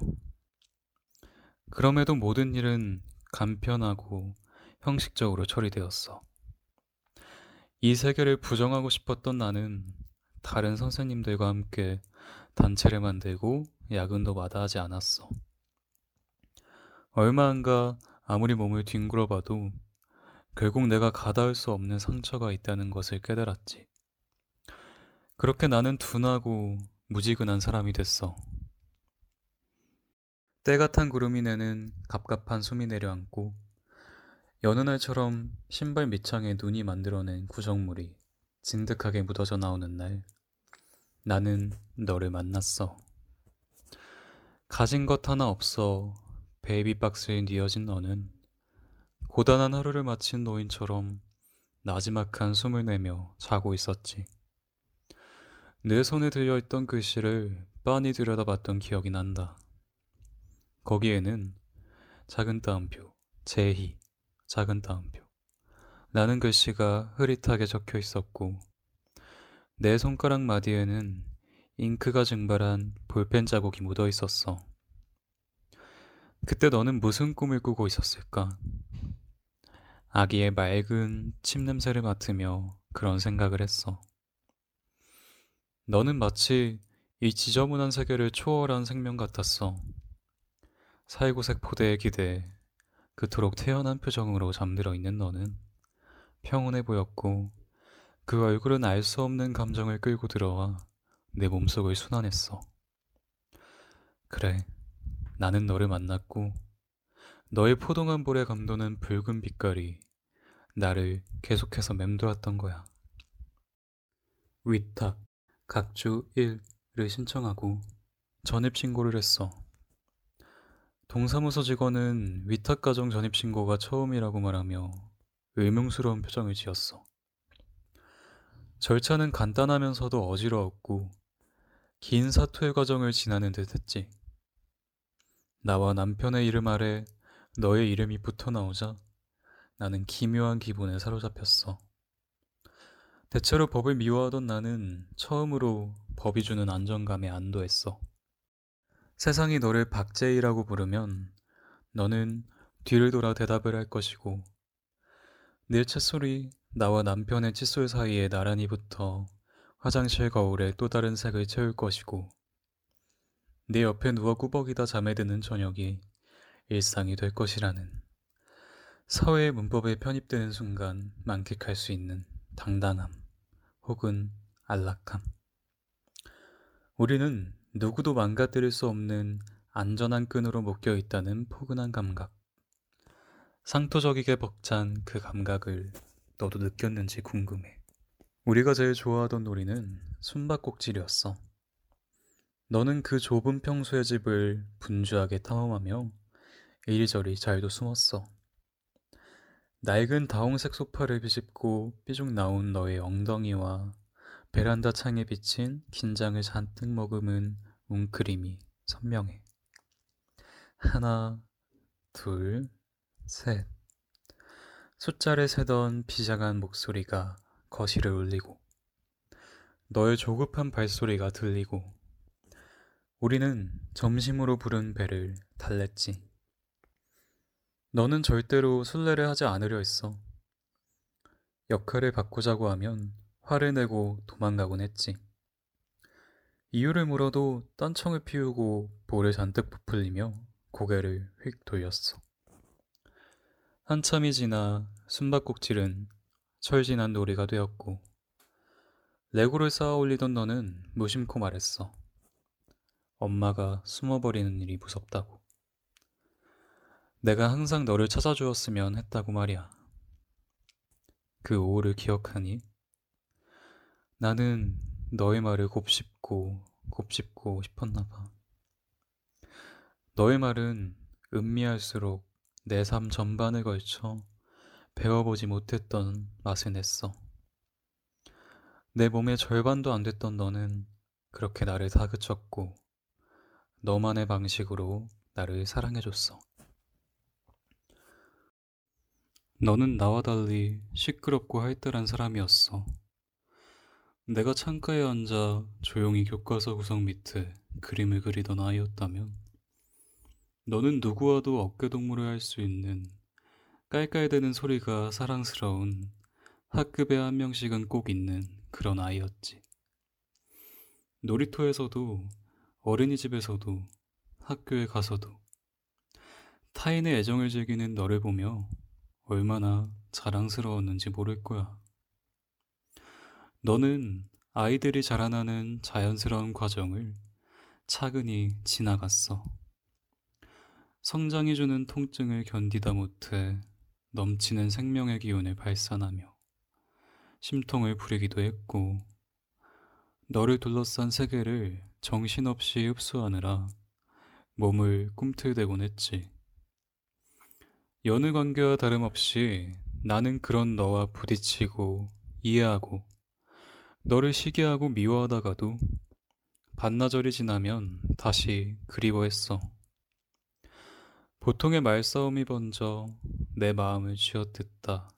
그럼에도 모든 일은 간편하고 형식적으로 처리되었어. 이 세계를 부정하고 싶었던 나는 다른 선생님들과 함께 단체를 만들고 야근도 마다하지 않았어. 얼마 안가 아무리 몸을 뒹굴어 봐도 결국 내가 가닿을 수 없는 상처가 있다는 것을 깨달았지. 그렇게 나는 둔하고 무지근한 사람이 됐어. 때가 탄 구름이 내는 갑갑한 숨이 내려앉고 여느 날처럼 신발 밑창에 눈이 만들어낸 구정물이 진득하게 묻어져 나오는 날, 나는 너를 만났어. 가진 것 하나 없어 베이비박스에 뉘어진 너는 고단한 하루를 마친 노인처럼 나지막한 숨을 내며 자고 있었지. 내 손에 들려있던 글씨를 빤히 들여다봤던 기억이 난다. 거기에는 작은 따옴표, 제희, 작은 따옴표. 라는 글씨가 흐릿하게 적혀 있었고, 내 손가락 마디에는 잉크가 증발한 볼펜 자국이 묻어 있었어. 그때 너는 무슨 꿈을 꾸고 있었을까? 아기의 맑은 침 냄새를 맡으며 그런 생각을 했어. 너는 마치 이 지저분한 세계를 초월한 생명 같았어. 살구색 포대에 기대 그토록 태연한 표정으로 잠들어 있는 너는 평온해 보였고 그 얼굴은 알 수 없는 감정을 끌고 들어와 내 몸속을 순환했어. 그래, 나는 너를 만났고 너의 포동한 볼에 감도는 붉은 빛깔이 나를 계속해서 맴돌았던 거야. 위탁, 각주 1를 신청하고 전입신고를 했어. 동사무소 직원은 위탁가정 전입신고가 처음이라고 말하며 의문스러운 표정을 지었어. 절차는 간단하면서도 어지러웠고 긴 사투의 과정을 지나는 듯 했지. 나와 남편의 이름 아래 너의 이름이 붙어 나오자 나는 기묘한 기분에 사로잡혔어. 대체로 법을 미워하던 나는 처음으로 법이 주는 안정감에 안도했어. 세상이 너를 박제이라고 부르면 너는 뒤를 돌아 대답을 할 것이고 내 칫솔이 나와 남편의 칫솔 사이에 나란히 붙어 화장실 거울에 또 다른 색을 채울 것이고 내 옆에 누워 꾸벅이다 잠에 드는 저녁이 일상이 될 것이라는 사회의 문법에 편입되는 순간 만끽할 수 있는 당당함 혹은 안락함. 우리는 누구도 망가뜨릴 수 없는 안전한 끈으로 묶여 있다는 포근한 감각. 상토적이게 벅찬 그 감각을 너도 느꼈는지 궁금해. 우리가 제일 좋아하던 놀이는 숨바꼭질이었어. 너는 그 좁은 평소의 집을 분주하게 탐험하며 이리저리 잘도 숨었어. 낡은 다홍색 소파를 비집고 삐죽 나온 너의 엉덩이와 베란다 창에 비친 긴장을 잔뜩 머금은 웅크림이 선명해. 하나, 둘, 셋. 숫자를 세던 비장한 목소리가 거실을 울리고 너의 조급한 발소리가 들리고 우리는 점심으로 부른 배를 달랬지. 너는 절대로 술래를 하지 않으려 했어. 역할을 바꾸자고 하면 화를 내고 도망가곤 했지. 이유를 물어도 딴청을 피우고 볼을 잔뜩 부풀리며 고개를 휙 돌렸어. 한참이 지나 숨바꼭질은 철진한 놀이가 되었고 레고를 쌓아 올리던 너는 무심코 말했어. 엄마가 숨어버리는 일이 무섭다고. 내가 항상 너를 찾아주었으면 했다고 말이야. 그 오후를 기억하니? 나는 너의 말을 곱씹고 곱씹고 싶었나 봐. 너의 말은 음미할수록 내 삶 전반에 걸쳐 배워보지 못했던 맛을 냈어. 내 몸의 절반도 안 됐던 너는 그렇게 나를 다그쳤고 너만의 방식으로 나를 사랑해줬어. 너는 나와 달리 시끄럽고 할뜰한 사람이었어. 내가 창가에 앉아 조용히 교과서 구석 밑에 그림을 그리던 아이였다면, 너는 누구와도 어깨동무를 할 수 있는 깔깔대는 소리가 사랑스러운 학급에 한 명씩은 꼭 있는 그런 아이였지. 놀이터에서도 어린이집에서도 학교에 가서도 타인의 애정을 즐기는 너를 보며 얼마나 자랑스러웠는지 모를 거야. 너는 아이들이 자라나는 자연스러운 과정을 차근히 지나갔어. 성장이 주는 통증을 견디다 못해 넘치는 생명의 기운을 발산하며 심통을 부리기도 했고, 너를 둘러싼 세계를 정신없이 흡수하느라 몸을 꿈틀대곤 했지. 여느 관계와 다름없이 나는 그런 너와 부딪히고 이해하고 너를 시기하고 미워하다가도 반나절이 지나면 다시 그리워했어. 보통의 말싸움이 번져 내 마음을 쥐어뜯다.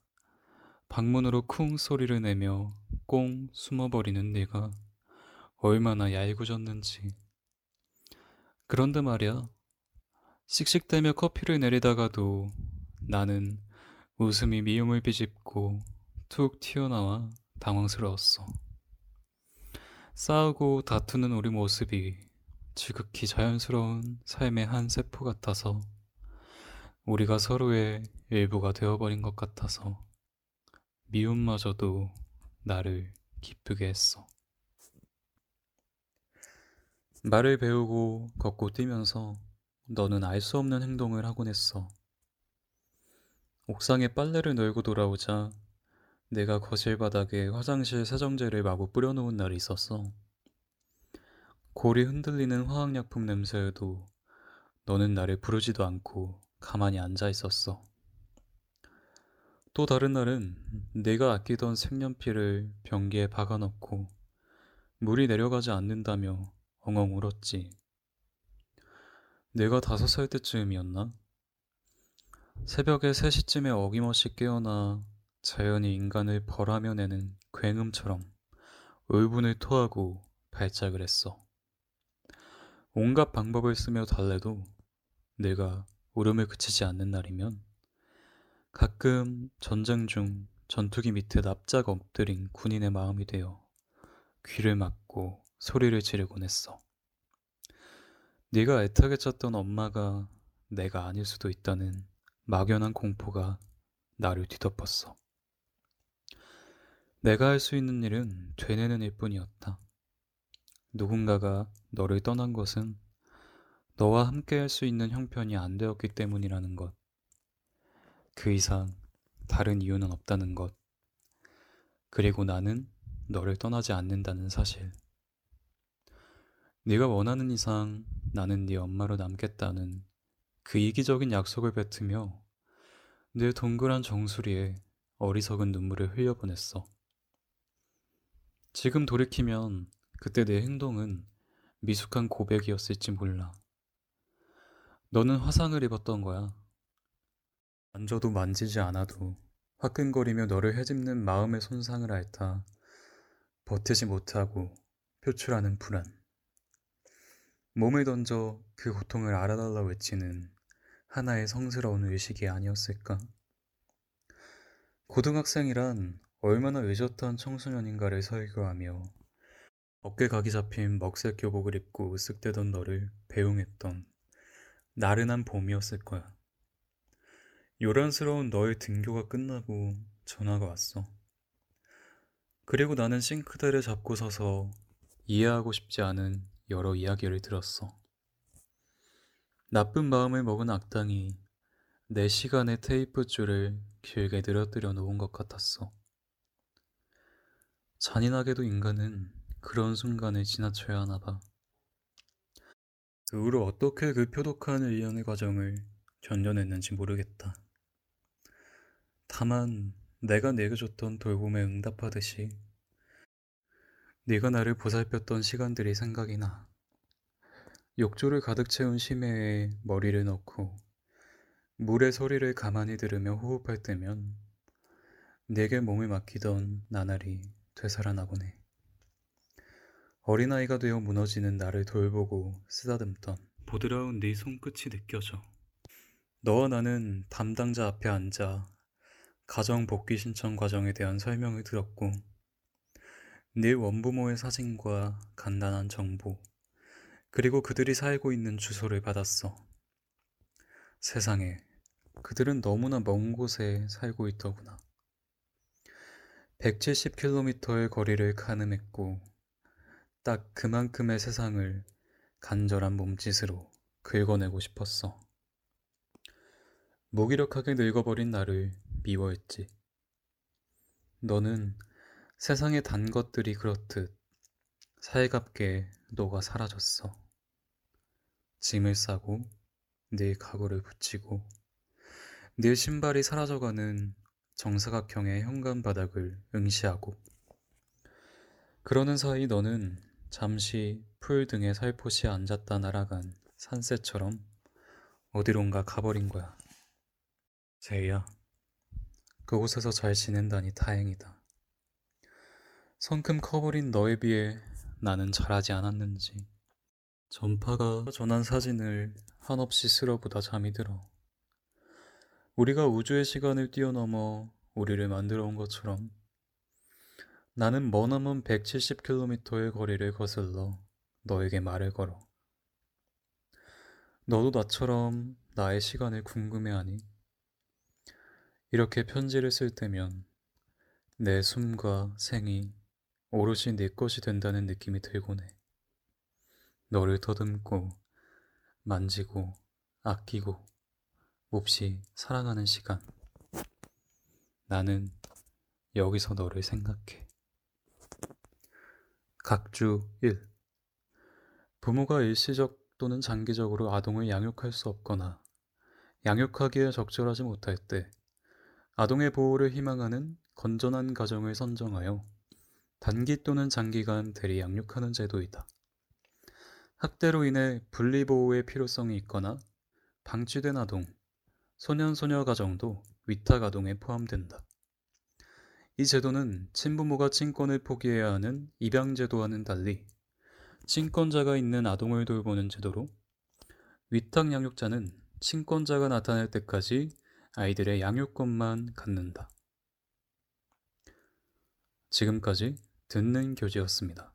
방문으로 쿵 소리를 내며 꽁 숨어버리는 네가 얼마나 얄궂었는지. 그런데 말이야. 씩씩대며 커피를 내리다가도 나는 웃음이 미움을 비집고 툭 튀어나와 당황스러웠어. 싸우고 다투는 우리 모습이 지극히 자연스러운 삶의 한 세포 같아서 우리가 서로의 일부가 되어버린 것 같아서 미움마저도 나를 기쁘게 했어. 말을 배우고 걷고 뛰면서 너는 알 수 없는 행동을 하곤 했어. 옥상에 빨래를 널고 돌아오자 내가 거실 바닥에 화장실 세정제를 마구 뿌려놓은 날이 있었어. 골이 흔들리는 화학약품 냄새에도 너는 나를 부르지도 않고 가만히 앉아 있었어. 또 다른 날은 내가 아끼던 색연필을 변기에 박아놓고 물이 내려가지 않는다며 엉엉 울었지. 내가 다섯 살 때쯤이었나? 새벽에 3시쯤에 어김없이 깨어나 자연히 인간을 벌하며 내는 굉음처럼 울분을 토하고 발작을 했어. 온갖 방법을 쓰며 달래도 내가 울음을 그치지 않는 날이면 가끔 전쟁 중 전투기 밑에 납작 엎드린 군인의 마음이 되어 귀를 막고 소리를 지르곤 했어. 네가 애타게 찾던 엄마가 내가 아닐 수도 있다는 막연한 공포가 나를 뒤덮었어. 내가 할 수 있는 일은 되뇌는 일 뿐이었다. 누군가가 너를 떠난 것은 너와 함께 할 수 있는 형편이 안 되었기 때문이라는 것. 그 이상 다른 이유는 없다는 것. 그리고 나는 너를 떠나지 않는다는 사실. 네가 원하는 이상 나는 네 엄마로 남겠다는 그 이기적인 약속을 뱉으며 내 동그란 정수리에 어리석은 눈물을 흘려보냈어. 지금 돌이키면 그때 내 행동은 미숙한 고백이었을지 몰라. 너는 화상을 입었던 거야. 만져도 만지지 않아도 화끈거리며 너를 헤집는 마음의 손상을 앓다 버티지 못하고 표출하는 불안. 몸을 던져 그 고통을 알아달라 외치는 하나의 성스러운 의식이 아니었을까? 고등학생이란 얼마나 의젓한 청소년인가를 설교하며 어깨 각이 잡힌 먹색 교복을 입고 으쓱대던 너를 배웅했던 나른한 봄이었을 거야. 요란스러운 너의 등교가 끝나고 전화가 왔어. 그리고 나는 싱크대를 잡고 서서 이해하고 싶지 않은 여러 이야기를 들었어. 나쁜 마음을 먹은 악당이 내 시간의 테이프 줄을 길게 늘어뜨려 놓은 것 같았어. 잔인하게도 인간은 그런 순간을 지나쳐야 하나 봐. 그 후로 어떻게 그 표독한 일련의 과정을 견뎌냈는지 모르겠다. 다만 내가 내게 줬던 돌봄에 응답하듯이 네가 나를 보살폈던 시간들이 생각이 나. 욕조를 가득 채운 심해에 머리를 넣고 물의 소리를 가만히 들으며 호흡할 때면 내게 몸을 맡기던 나날이 되살아나곤 해. 어린아이가 되어 무너지는 나를 돌보고 쓰다듬던 보드라운 네 손끝이 느껴져. 너와 나는 담당자 앞에 앉아 가정 복귀 신청 과정에 대한 설명을 들었고 네 원부모의 사진과 간단한 정보 그리고 그들이 살고 있는 주소를 받았어. 세상에 그들은 너무나 먼 곳에 살고 있더구나. 170km의 거리를 가늠했고 딱 그만큼의 세상을 간절한 몸짓으로 긁어내고 싶었어. 무기력하게 늙어버린 나를 미워했지. 너는 세상의 단 것들이 그렇듯 살갑게 녹아 사라졌어. 짐을 싸고 네 가구를 붙이고 네 신발이 사라져가는 정사각형의 현관 바닥을 응시하고 그러는 사이 너는 잠시 풀 등에 살포시 앉았다 날아간 산새처럼 어디론가 가버린 거야. 제이야, 그곳에서 잘 지낸다니 다행이다. 성큼 커버린 너에 비해 나는 잘하지 않았는지 전파가 전한 사진을 한없이 쓸어보다 잠이 들어. 우리가 우주의 시간을 뛰어넘어 우리를 만들어 온 것처럼 나는 머나먼 170km의 거리를 거슬러 너에게 말을 걸어. 너도 나처럼 나의 시간을 궁금해하니? 이렇게 편지를 쓸 때면 내 숨과 생이 오롯이 네 것이 된다는 느낌이 들곤 해. 너를 더듬고 만지고 아끼고 몹시 사랑하는 시간. 나는 여기서 너를 생각해. 각주 1. 부모가 일시적 또는 장기적으로 아동을 양육할 수 없거나 양육하기에 적절하지 못할 때 아동의 보호를 희망하는 건전한 가정을 선정하여 단기 또는 장기간 대리 양육하는 제도이다. 학대로 인해 분리보호의 필요성이 있거나 방치된 아동, 소년소녀 가정도 위탁 아동에 포함된다. 이 제도는 친부모가 친권을 포기해야 하는 입양 제도와는 달리 친권자가 있는 아동을 돌보는 제도로 위탁 양육자는 친권자가 나타날 때까지 아이들의 양육권만 갖는다. 지금까지 듣는 교지였습니다.